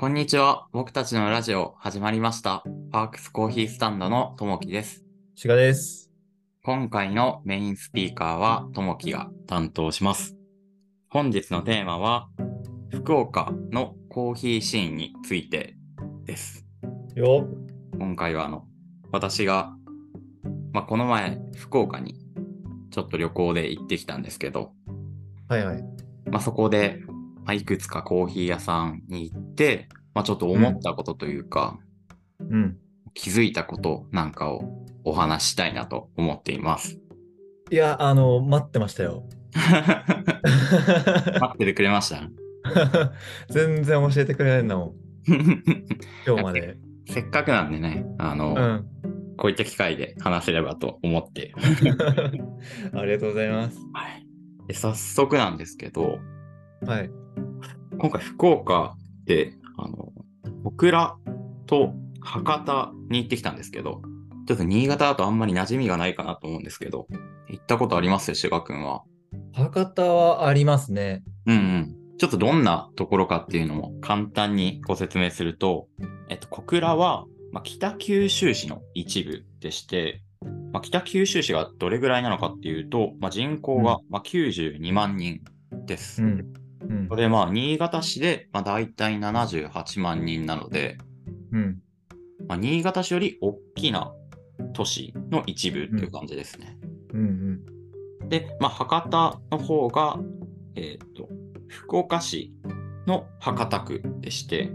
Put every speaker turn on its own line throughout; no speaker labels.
こんにちは。僕たちのラジオ始まりました。パークスコーヒースタンドのともきです。
しがです。
今回のメインスピーカーはともきが担当します。本日のテーマは、福岡のコーヒーシーンについてです。
よ。
今回はあの、私が、まあ、この前、福岡にちょっと旅行で行ってきたんですけど、
はいはい。
まあ、そこで、まあ、いくつかコーヒー屋さんに行って、まあ、ちょっと思ったことというか、
うん。
気づいたことなんかをお話ししたいなと思っています。
いや、あの、待ってましたよ。
待っててくれました？
全然教えてくれないんだもん。今日まで。
せっかくなんでね、あの、
うん。
こういった機会で話せればと思って。
ありがとうございます。
はい、で早速なんですけど、
はい。
今回福岡で、あの、小倉と博多に行ってきたんですけど、ちょっと新潟だとあんまり馴染みがないかなと思うんですけど、行ったことあります？志賀くんは。
博多はありますね。
うんうん。ちょっとどんなところかっていうのも簡単にご説明すると、えっと、小倉は、まあ、北九州市の一部でして、まあ、北九州市がどれぐらいなのかっていうと、まあ、人口が、まあ、92万人です。
うん。うん
こ。れまあ、新潟市で、まあ、大体78万人なので、
うん。
まあ、新潟市より大きな都市の一部っていう感じですね。
うん。
で、まあ、博多の方が、えっ、と、福岡市の博多区でして、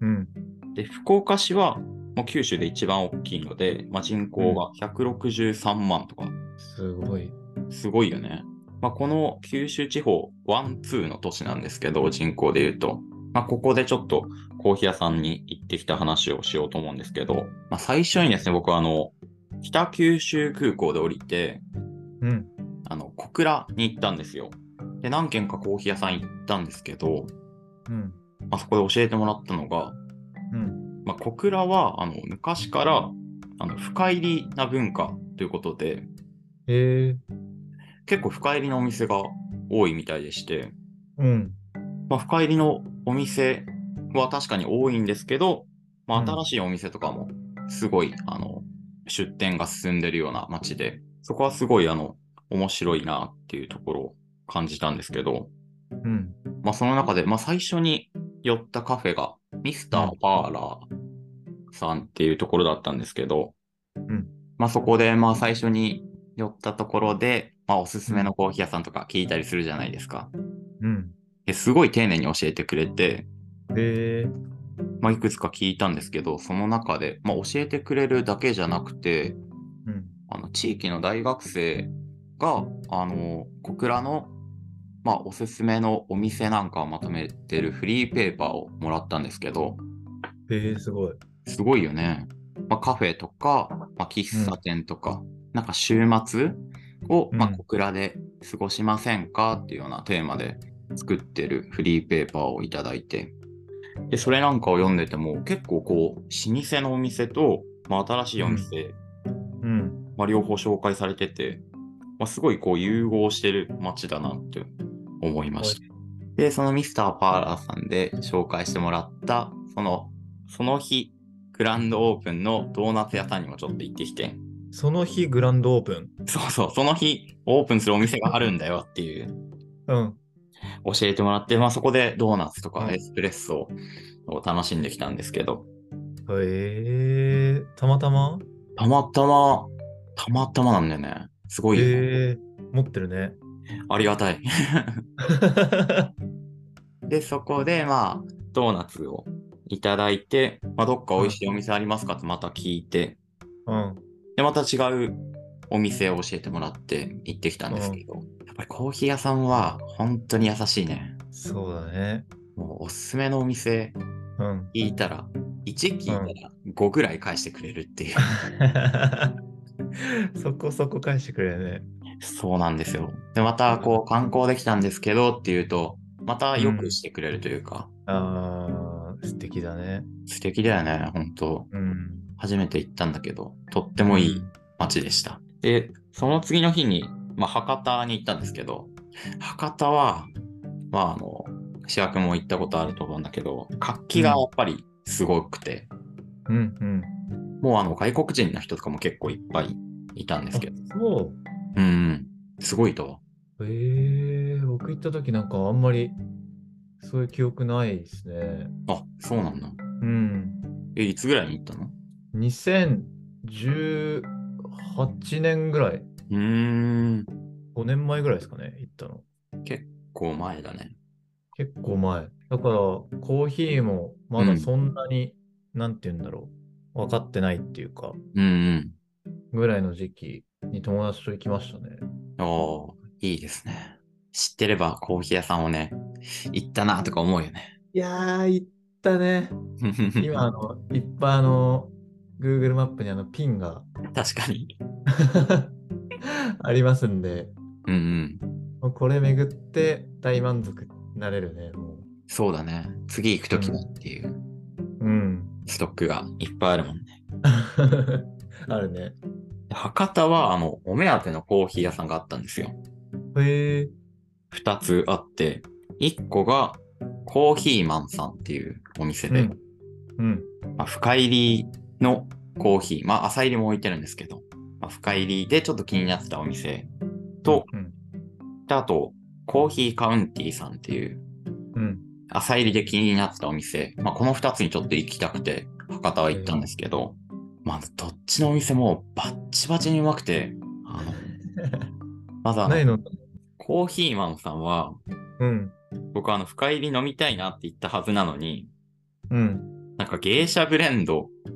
うん。
で、福岡市はもう九州で一番大きいので、まあ、人口が163万とか、
すごい。
すごいよね。まあ、この九州地方、ワン、ツーの都市なんですけど、人口で言うと、まあ、ここでちょっとコーヒー屋さんに行ってきた話をしようと思うんですけど、まあ、最初にですね、僕はあの、北九州空港で降りて、
うん。
あの、小倉に行ったんですよ。で、何軒かコーヒー屋さん行ったんですけど、
うん。
まあ、そこで教えてもらったのが、
うん。
まあ、小倉は、あの、昔から、あの、深入りな文化ということで、
へえ。
結構深入りのお店が多いみたいでして、
うん。
まあ、深入りのお店は確かに多いんですけど、まあ、
うん。
新しいお店とかも、すごい、あの、出店が進んでるような街で、そこはすごい、あの、面白いなっていうところを感じたんですけど、
うん。
まあ、その中で、まあ、最初に寄ったカフェが、ミスターパーラーさんっていうところだったんですけど、
ん。
まあ、そこで、まあ、最初に寄ったところで、まあ、おすすめのコーヒー屋さんとか聞いたりするじゃないですか。
うん。
ですごい丁寧に教えてくれて、
へえ。
まあ、いくつか聞いたんですけど、その中で、まあ、教えてくれるだけじゃなくて、
うん。
あの、地域の大学生が、あの、小倉の、まあ、おすすめのお店なんかをまとめてるフリーペーパーをもらったんですけど、
へえ、すごい。
すごいよね。まあ、カフェとか、まあ、喫茶店とか、なんか週末を、まあ、
うん
小倉で過ごしませんかっていうようなテーマで作ってるフリーペーパーをいただいて、で、それなんかを読んでても、結構こう、老舗のお店と、まあ、新しいお店、
うん。
まあ、両方紹介されてて、まあ、すごいこう融合してる街だなって思いました。で、そのミスターパーラーさんで紹介してもらった、その、その日、グランドオープンのドーナツ屋さんにもちょっと行ってきて、
その日、グランドオープン。
そうそう、その日オープンするお店があるんだよっていう、
うん。
教えてもらって、まあそこでドーナツとか
うん
エスプレッソを楽しんできたんですけど、
へえ。たまたま？
たまたま、たまたまなんだよね。すごいよね、
へえ。持ってるね。
ありがたい。で、そこで、まあ、ドーナツをいただいて、まあ、どっか美味しいお店ありますかってまた聞いて、
うん。
で、また違うお店を教えてもらって行ってきたんですけど、やっぱりコーヒー屋さんは本当に優しいね。
そうだね。
もうおすすめのお店
うん。
聞いたら、1聞いたら5ぐらい返してくれるっていう。
そこそこ返してくれるね。
そうなんですよ。で、またこう観光できたんですけどっていうと、またよくしてくれるというか、
あー、素敵だね。
素敵だよね、本当
うん。
初めて行ったんだけど、とってもいい街でした。で、その次の日に、まあ、博多に行ったんですけど、博多は、まあ、あの、主役も行ったことあると思うんだけど、活気がやっぱりすごくて、
うんうん。
もうあの外国人の人とかも結構いっぱいいたんですけど、
あそう。
うんうん、すごいと。
ええ僕行った時なんかあんまりそういう記憶ないですね。
あ、そうなんだ。
うん。
え、いつぐらいに行ったの？
2018年ぐらい、
うーん、
5年前ぐらいですかね、行ったの。
結構前だね。
結構前。だから、コーヒーもまだそんなに、なんて言うんだろう、分かってないっていうか、
うんうん。
ぐらいの時期に友達と行きましたね。
おー、いいですね。知ってればコーヒー屋さんをね、行ったなとか思うよね。
いやー、行ったね。今、あの、いっぱいあの、Google マップにあのピンが
確かに。
ありますんで、
うんうん。
もうこれ巡って大満足になれるね、も
そうだね。次行くときだっていう
う。うん。
ストックがいっぱいあるもんね。
あるね。
で博多は、あの、お目当てのコーヒー屋さんがあったんですよ。
へえ。
二つあって、一個が、コーヒーマンさんっていうお店で、
うん。うん。
まあ、深入りのコーヒー、まあ、浅入りも置いてるんですけど、まあ、深入りでちょっと気になってたお店と、
うん。
であと、コーヒーカウンティーさんっていう、
うん。
浅入りで気になってたお店、まあ、この二つにちょっと行きたくて、博多は行ったんですけど、まずどっちのお店もバッチバチにうまくて、あの、まずあのコーヒーマンさんは、
うん。
僕あの、深入り飲みたいなって言ったはずなのに、
うん。
なんか芸者ブレンド
うん。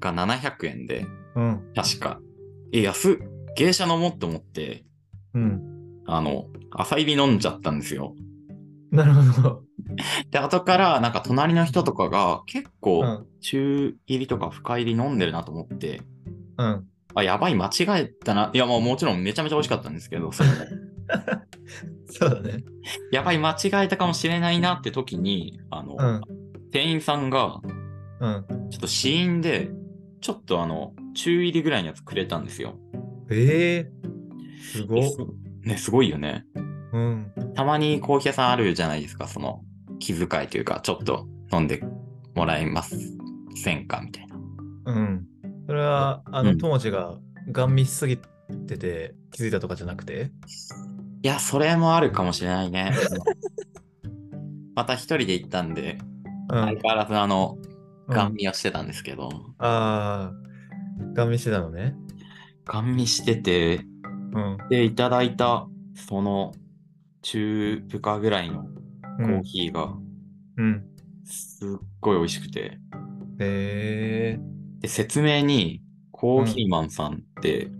が700円で、
うん。
確か。え、安っ芸者飲もうって思って、
うん。
あの、朝入り飲んじゃったんですよ。
なるほど。
で、後から、なんか隣の人とかが結
う
構、
ん。
中入りとか深入り飲んでるなと思って、
うん。
あ、やばい、間違えたな。いや、もうもちろんめちゃめちゃ美味しかったんですけど、それも
そうだね。
やばい、間違えたかもしれないなって時に、あの、
うん。
店員さんが、
うん。
ちょっと試飲で、ちょっとあの、中入りぐらいのやつくれたんですよ。
ええすごっ。
ね、すごいよね。
うん。
たまにコーヒー屋さんあるじゃないですか、その、気遣いというか、ちょっと飲んでもらえますせんかみたいな。
うん。それは、あの、
うん
友達がガン見しすぎてて気づいたとかじゃなくて？
いや、それもあるかもしれないね。また一人で行ったんで、
うん。
相変わらずあの、
うん
ガン見はしてたんですけど、
ああ、ガン見してたのね。
ガン見してて、
うん。
で、いただいた、その、中深ぐらいの
う
コー
ん。
ヒーが、
うん。
すっごい美味しくて、
へえ
で、説明に、コーヒーマンさんって、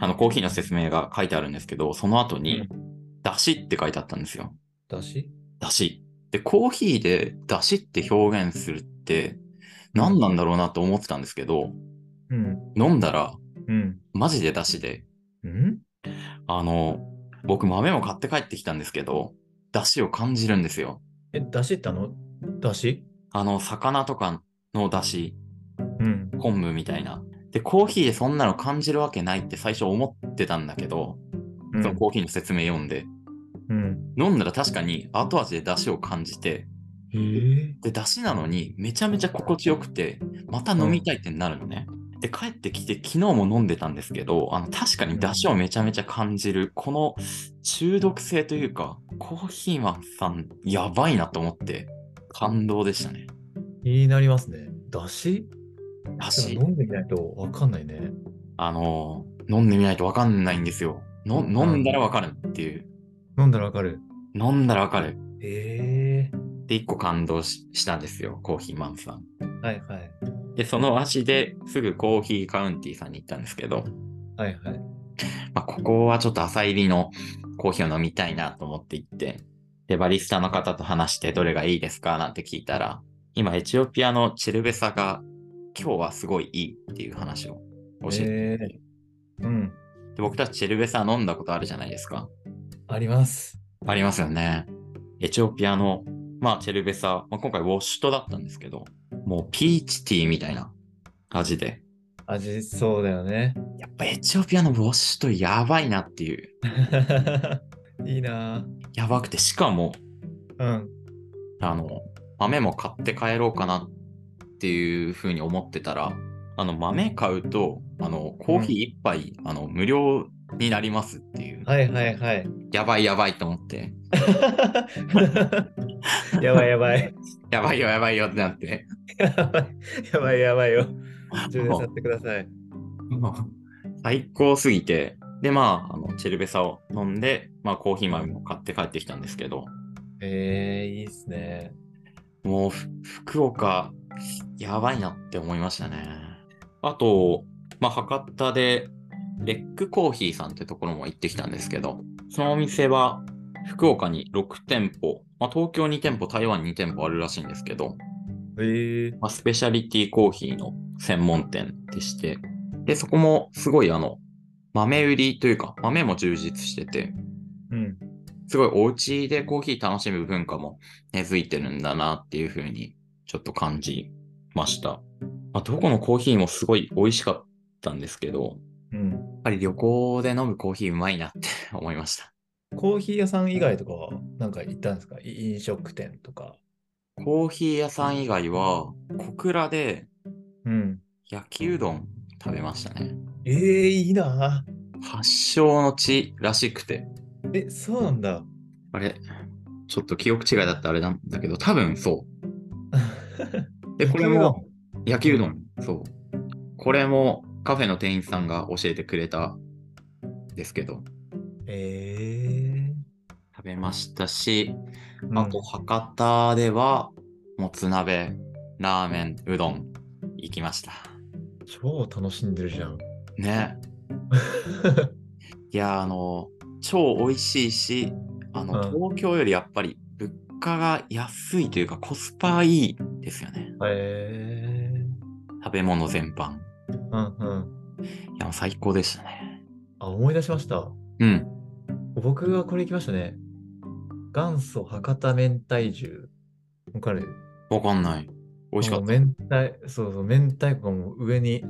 あの、コーヒーの説明が書いてあるんですけど、その後に、だしって書いてあったんですよ。
だし
だし。で、コーヒーでだしって表現するって何なんだろうなと思ってたんですけど、
うん。
飲んだら
うん。
マジでだしで、
うん
あの、僕豆も買って帰ってきたんですけど、だしを感じるんですよ。
え、だしってあの、だし
あの、魚とかのだし、
うん。
昆布みたいな。で、コーヒーでそんなの感じるわけないって最初思ってたんだけど、
うん
そのコーヒーの説明読んで、
うん。
飲んだら確かに後味でだしを感じて、で、出汁なのにめちゃめちゃ心地よくて、また飲みたいってなるのね。で、帰ってきて昨日も飲んでたんですけど、あの、確かに出汁をめちゃめちゃ感じる、この中毒性というか、コーヒーマンさん、やばいなと思って、感動でしたね。
気になりますね。だし
だし
飲んでみないとわかんないね。
あのー飲んでみないとわかんないんですよ。の飲んだらわかるっていう。
飲んだらわかる。
飲んだらわかる。
へえ
で、一個感動ししたんですよ、コーヒーマンさん。
はいはい。
で、その足ですぐコーヒーカウンティーさんに行ったんですけど、
はいはい。
まあ、ここはちょっと朝入りのコーヒーを飲みたいなと思って行って、で、バリスタの方と話してどれがいいですかなんて聞いたら、今エチオピアのチェルベサが今日はすごいいいっていう話を教えて、
へえうん。
で僕たちチェルベサ飲んだことあるじゃないですか。
あります。
ありますよね。エチオピアの、まあ、チェルベサ、まあ、今回ウォッシュトだったんですけど、もうピーチティーみたいな味で、
味そうだよね。
やっぱエチオピアのウォッシュトやばいなっていう。
いいなぁ。
やばくて、しかも、
うん。
あの、豆も買って帰ろうかなっていうふうに思ってたら、あの、豆買うと、あの、コーヒー一杯、あの、無料になりますっていう、
はいはいはい。
やばいやばいと思って、
やばいやばい。
やばいよやばいよってなって、
やばいやばいやばいよ。充電させてください。
最高すぎて、で、まあ、あの、チェルベサを飲んで、まあ、コーヒー豆も買って帰ってきたんですけど、
えー、いいっすね。
もう、ふ福岡、やばいなって思いましたね。あと、まあ、博多で、レックコーヒーさんってところも行ってきたんですけど、そのお店は、福岡に6店舗、まあ、東京2店舗、台湾2店舗あるらしいんですけど、
えー、
まあ、スペシャリティコーヒーの専門店でして、で、そこもすごいあの、豆売りというか、豆も充実してて、
うん。
すごいお家でコーヒー楽しむ文化も根付いてるんだなっていうふうにちょっと感じました。まあ、どこのコーヒーもすごい美味しかったんですけど、
うん。
やっぱり旅行で飲むコーヒーうまいなって思いました。
コーヒー屋さん以外とかはなんか行ったんですか？い飲食店とか。
コーヒー屋さん以外は小倉で
うん。
焼きうどん食べましたね。
えー、いいな
発祥の地らしくて。
え、そうなんだ。
あれちょっと記憶違いだったあれなんだけど、多分そう。で、これも焼きうどん。そう。これもカフェの店員さんが教えてくれたんですけど、
え
食べましたし、
ー、
あと博多では、もつ鍋、ラーメン、うどん、行きました。
超楽しんでるじゃん。
ね。いや、あの、超美味しいし、あの、
うん
東京よりやっぱり物価が安いというかコスパいいですよね。
え
食べ物全般。
ー、うんうん。
いや、もう最高でしたね。
あ、思い出しました。
うん。
僕がこれ行きましたね。元祖博多明太重。わかる？
わかんない。美味しかった。
明太、そうそう、明太子がもう上に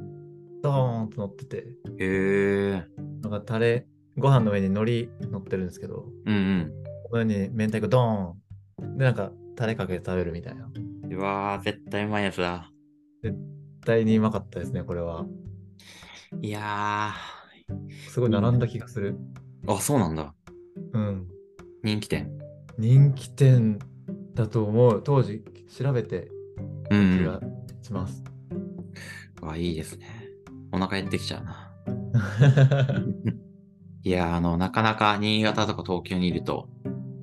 ドーンと乗ってて、
え。
なんかタレ、ご飯の上に海苔乗ってるんですけど、
うんうん。
この上に明太子ドーンで、なんかタレかけて食べるみたいな。
うわー、絶対うまいやつだ。
絶対にうまかったですね、これは。
いや
すごい並んだ気がする。
ー。あ、そうなんだ。
うん。
人気店。
人気店だと思う。当時調べて
うん、
気がします。
うん。わ、いいですね。お腹減ってきちゃうな。いやー、あの、なかなか新潟とか東京にいると、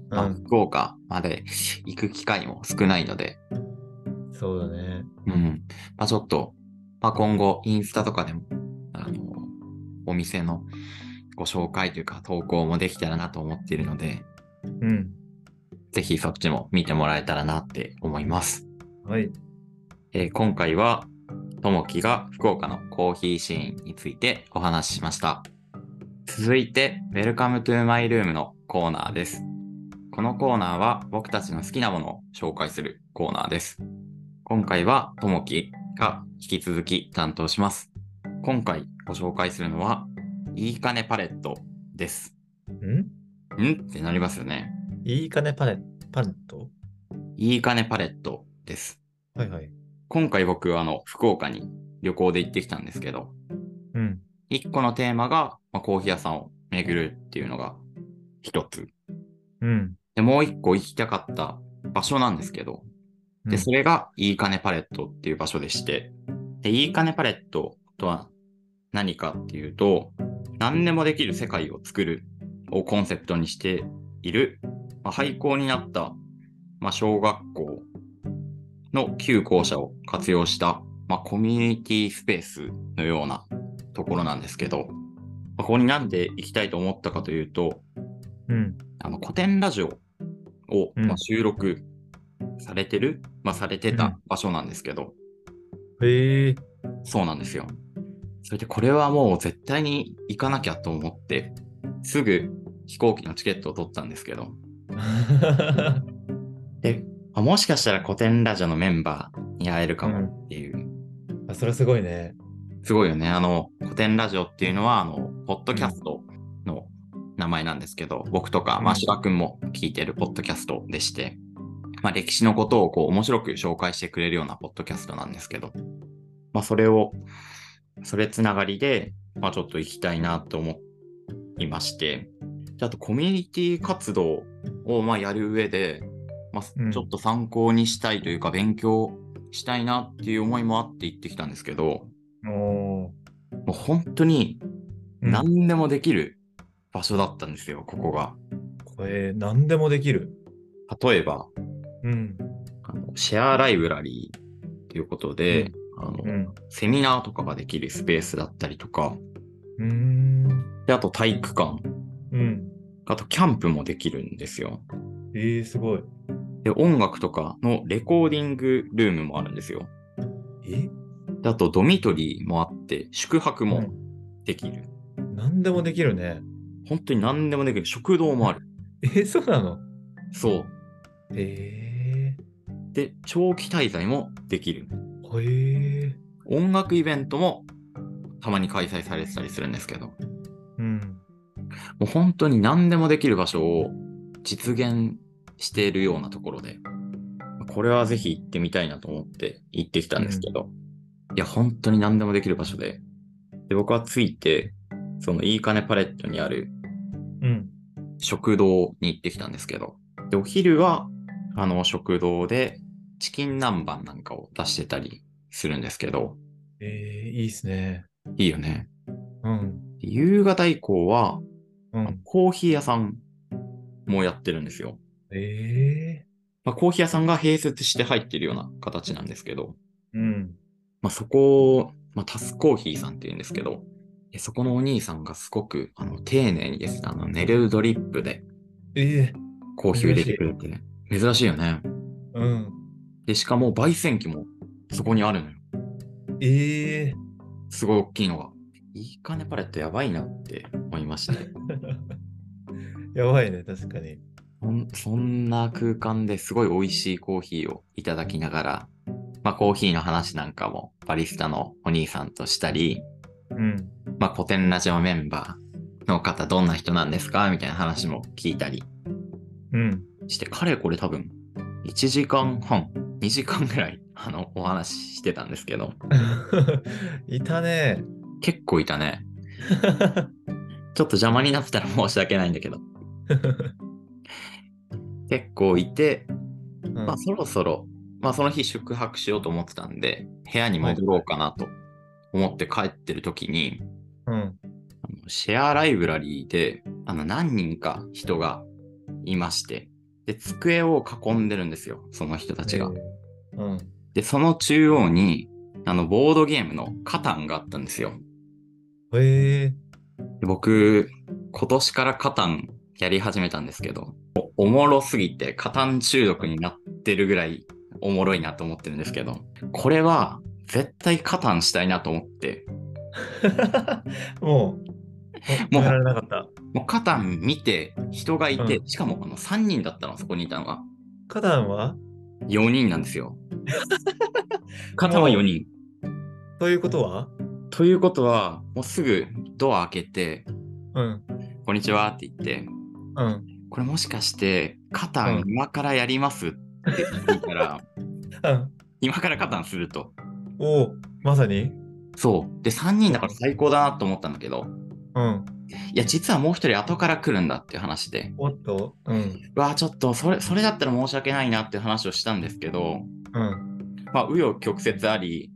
まあ
うん、
福岡まで行く機会も少ないので、
そうだね。
うん。まあ、ちょっと、まあ、今後、インスタとかでも、あの、お店のご紹介というか、投稿もできたらなと思っているので、
うん。
ぜひそっちも見てもらえたらなって思います。
はい。
えー今回は、ともきが福岡のコーヒーシーンについてお話ししました。続いて、Welcome to my room のコーナーです。このコーナーは僕たちの好きなものを紹介するコーナーです。今回はともきが引き続き担当します。今回ご紹介するのは、いいかねパレットです。
ん？
ん？ってなりますよね。
いいかねパレパレット？
いいかねパレットです。
はいはい。
今回僕はあの、福岡に旅行で行ってきたんですけど、
うん。
一個のテーマが、まあ、コーヒー屋さんを巡るっていうのが一つ。
うん。
で、もう一個行きたかった場所なんですけど、で、それがいいかねパレットっていう場所でして、で、いいかねパレットとは何かっていうと、何でもできる世界を作るをコンセプトにしている、まあ、廃校になった、まあ、小学校の旧校舎を活用した、まあ、コミュニティスペースのようなところなんですけど、まあここになんで行きたいと思ったかというと、
うん。
あの古典ラジオを、
うん
まあ、収録されてる、まあ、されて
うん
た場所なんですけど、
へえ。
そうなんですよ。それでこれはもう絶対に行かなきゃと思って、すぐ飛行機のチケットを取ったんですけど、で、あもしかしたら古典ラジオのメンバーに会えるかもっていう、
あ、それはすごいね。
すごいよね。あの、古典ラジオっていうのは、あの、ポッドキャストの名前なんですけど、僕とか、
うん
まあ、シラ君も聞いてるポッドキャストでして、まあ、歴史のことをこう面白く紹介してくれるようなポッドキャストなんですけど、まあ、それを、それつながりで、まあ、ちょっと行きたいなと思いまして、であとコミュニティ活動をまあやる上で、まあ、
うん
ちょっと参考にしたいというか、勉強したいなっていう思いもあって行ってきたんですけど、
おー
もう本当に
うん
何でもできる場所だったんですよ、ここが。
これ、何でもできる。
例えば、
うん。
あのシェアライブラリーということで、あの
うん。
セミナーとかができるスペースだったりとか、
うーん。
であと体育館、
うん。
あとキャンプもできるんですよ。
えー、すごい。
で、音楽とかのレコーディングルームもあるんですよ。
え？
であとドミトリーもあって、宿泊もできる。
何でもできるね。
本当に何でもできる。食堂もある。
えー、そうなの？
そう。
え
で、長期滞在もできる。
ー。えー。
音楽イベントもたまに開催されてたりするんですけど。
う
本当に何でもできる場所を実現しているようなところで、これはぜひ行ってみたいなと思って行ってきたんですけど、いや、本当に何でもできる場所で、で僕は着いて、そのいい金パレットにある
うん。
食堂に行ってきたんですけど、で、お昼は、あの、食堂でチキン南蛮なんかを出してたりするんですけど、
えー、いいっすね。
いいよね。
うん。
で夕方以降は、
うん。
コーヒー屋さんもやってるんですよ。
え
まあ、コーヒー屋さんが併設して入ってるような形なんですけど、
ー。うん。
まあ、そこを、まあ、タスコーヒーさんって言うんですけど、でそこのお兄さんがすごく、あの、丁寧にですね、あの、ネルドリップで
え
コーヒーを入れてくれてね、珍しいよね。
ー。うん。
で、しかも焙煎機もそこにあるのよ。
えー。
すごい大きいのが。いいかねパレットやばいなって思いまして。
やばいね、確かに。
そんそんな空間ですごい美味しいコーヒーをいただきながら、まあコーヒーの話なんかもバリスタのお兄さんとしたり、
うん。
まあ古典ラジオメンバーの方どんな人なんですか？みたいな話も聞いたり
うん。
して、彼これ多分1時間半、2時間ぐらいあのお話ししてたんですけど、
いたね。
結構いたね。ちょっと邪魔になってたら申し訳ないんだけど、結構いて、
うん
まあそろそろ、まあその日宿泊しようと思ってたんで、部屋に戻ろうかなと思って帰ってる時に、
うん。
シェアライブラリーで、あの何人か人がいまして、で、机を囲んでるんですよ、その人たちが。
えーうん。
で、その中央に、あの、ボードゲームのカタンがあったんですよ。
え
で僕、今年からカタンやり始めたんですけど、おおもろすぎてカタン中毒になってるぐらいおもろいなと思ってるんですけど、これは絶対カタンしたいなと思って、
ー。もう、
もう
られなかった。
もうカタン見て人がいて、
うん
しかもあの3人だったの、そこにいたのが。
花壇は
？4人なんですよ。カタンは4人。
ということは？
ということは、もうすぐドア開けて、
うん。
こんにちはって言って、
うん。
これもしかして、カタン
うん
今からやります？って聞いたら、
うん。
今からカタンすると。
おお、まさに？
そう。で、3人だから最高だなと思ったんだけど、
うん。
いや、実はもう一人後から来るんだっていう話で、
おっと？うん。
うわあちょっと、それ、それだったら申し訳ないなっていう話をしたんですけど、
うん。
まあ、紆余曲折あり、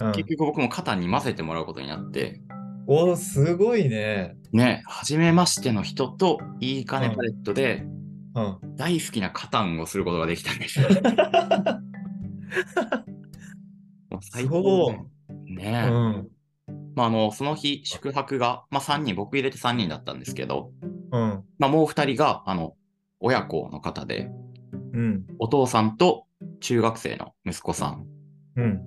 うん、
結局僕もカタンに混ぜてもらうことになって、
おお、すごいね。
ね、初めましての人といい金パレットで
うん。
大好きなカタンをすることができたんですよ。もう最高で
う
ね、
ん。
まあ、あの、その日、宿泊が、まあ、3人、僕入れて3人だったんですけど、
うん。
まあ、もう2人が、あの、親子の方で、
うん。
お父さんと中学生の息子さん。
うん。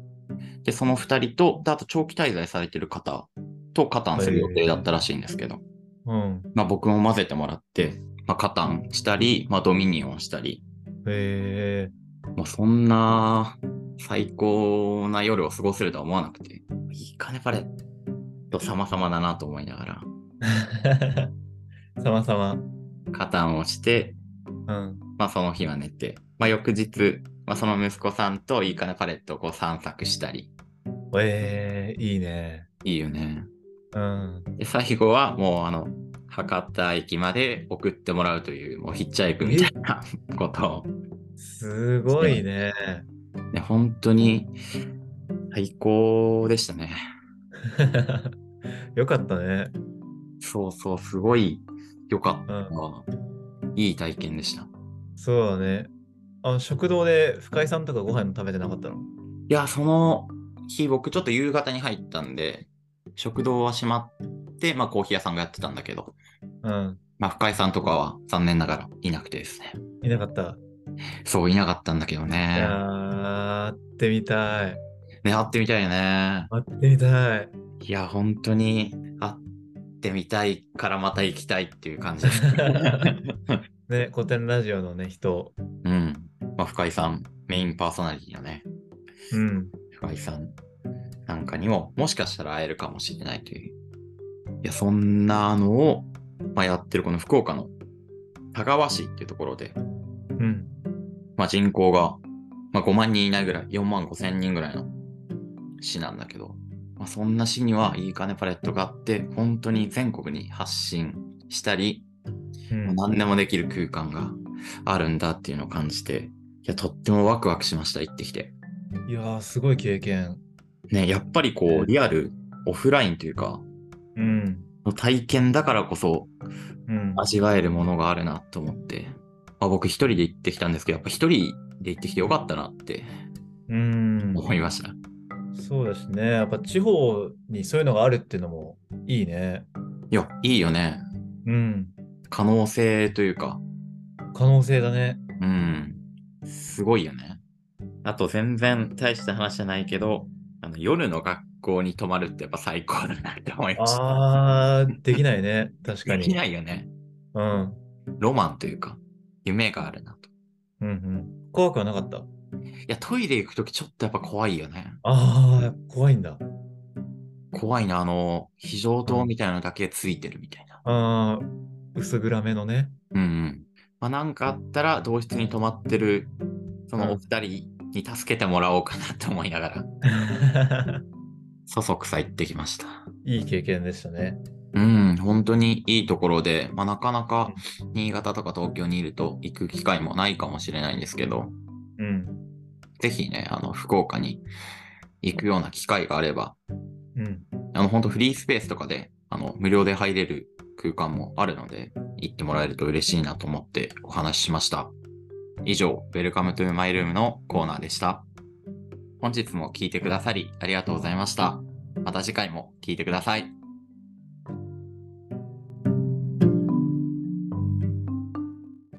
で、その2人と、であと長期滞在されてる方と加担する予定だったらしいんですけど、
うん。
まあ、僕も混ぜてもらって、まあ、加担したり、まあ、ドミニオンしたり、
へえ。
もうそんな最高な夜を過ごせるとは思わなくて、いいかね、パレット様々だなと思いながら、
さまさま。
加担をして、
うん。
まあその日は寝て、まあ、翌日、まあ、その息子さんといいかなパレットをこう散策したり。
えー、いいね。
いいよね。
うん。
で、最後はもうあの、博多駅まで送ってもらうという、もうヒッチハイクみたいなことを。
すごいね。
ね、本当に最高でしたね。
よかったね。
そうそう、すごい良かった
うん。
わ。いい体験でした。
そうだね。あの食堂で深井さんとかご飯食べてなかったの？
いや、その日、僕ちょっと夕方に入ったんで、食堂は閉まって、まあコーヒー屋さんがやってたんだけど、
うん。
まあ深井さんとかは残念ながらいなくてですね。
いなかった？
そう、いなかったんだけど
い
ね。
やー、会ってみたい。
ね、会ってみたいよね。
会ってみたい。
いや、本当に会ってみたいからまた行きたいっていう感じです。
ね、古典ラジオのね、人。
うん。まあ深井さん、メインパーソナリティのね、
うん。
深井さんなんかにも、もしかしたら会えるかもしれないという。いや、そんなのを、まあ、やってるこの福岡の田川市っていうところで、
うん。
まあ、人口が、まあ、5万人いないぐらい、4万5千人ぐらいの市なんだけど、まあ、そんな市にはいい金パレットがあって、本当に全国に発信したり、
うん
何でもできる空間があるんだっていうのを感じて、いや、とってもワクワクしました、行ってきて。
いやー、すごい経験。
ね、やっぱりこう、リアル、オフラインというか、
うん。
の体験だからこそ
うん。
味わえるものがあるなと思って、まあ、僕一人で行ってきたんですけど、やっぱ一人で行ってきてよかったなって
うん。
思いました。
そうですね。やっぱ地方にそういうのがあるっていうのもいいね。
いや、いいよね。
うん。
可能性というか、
可能性だね。
うん。すごいよね。あと全然大した話じゃないけど、あの夜の学校に泊まるってやっぱ最高だなって思いました。
あー、できないね。確かに。
できないよね。
うん。
ロマンというか、夢があるなと。
うんうん。怖くはなかった？
いや、トイレ行くときちょっとやっぱ怖いよね。
あー、怖いんだ。
怖いな、あの、非常灯みたいなのだけついてるみたいな。
あー、薄暗めのね。
うんうん。まあ、なんかあったら、同室に泊まってる、そのお二人に助けてもらおうかなって思いながら、そそくさ行ってきました。
いい経験でしたね。
うん、本当にいいところで、まあ、なかなか新潟とか東京にいると行く機会もないかもしれないんですけど、
うん。
ぜひね、あの、福岡に行くような機会があれば、
うん。
あの、本当フリースペースとかで、あの、無料で入れる空間もあるので、行ってもらえると嬉しいなと思ってお話ししました。以上、Welcome to My Room のコーナーでした。本日も聴いてくださりありがとうございました。また次回も聴いてください。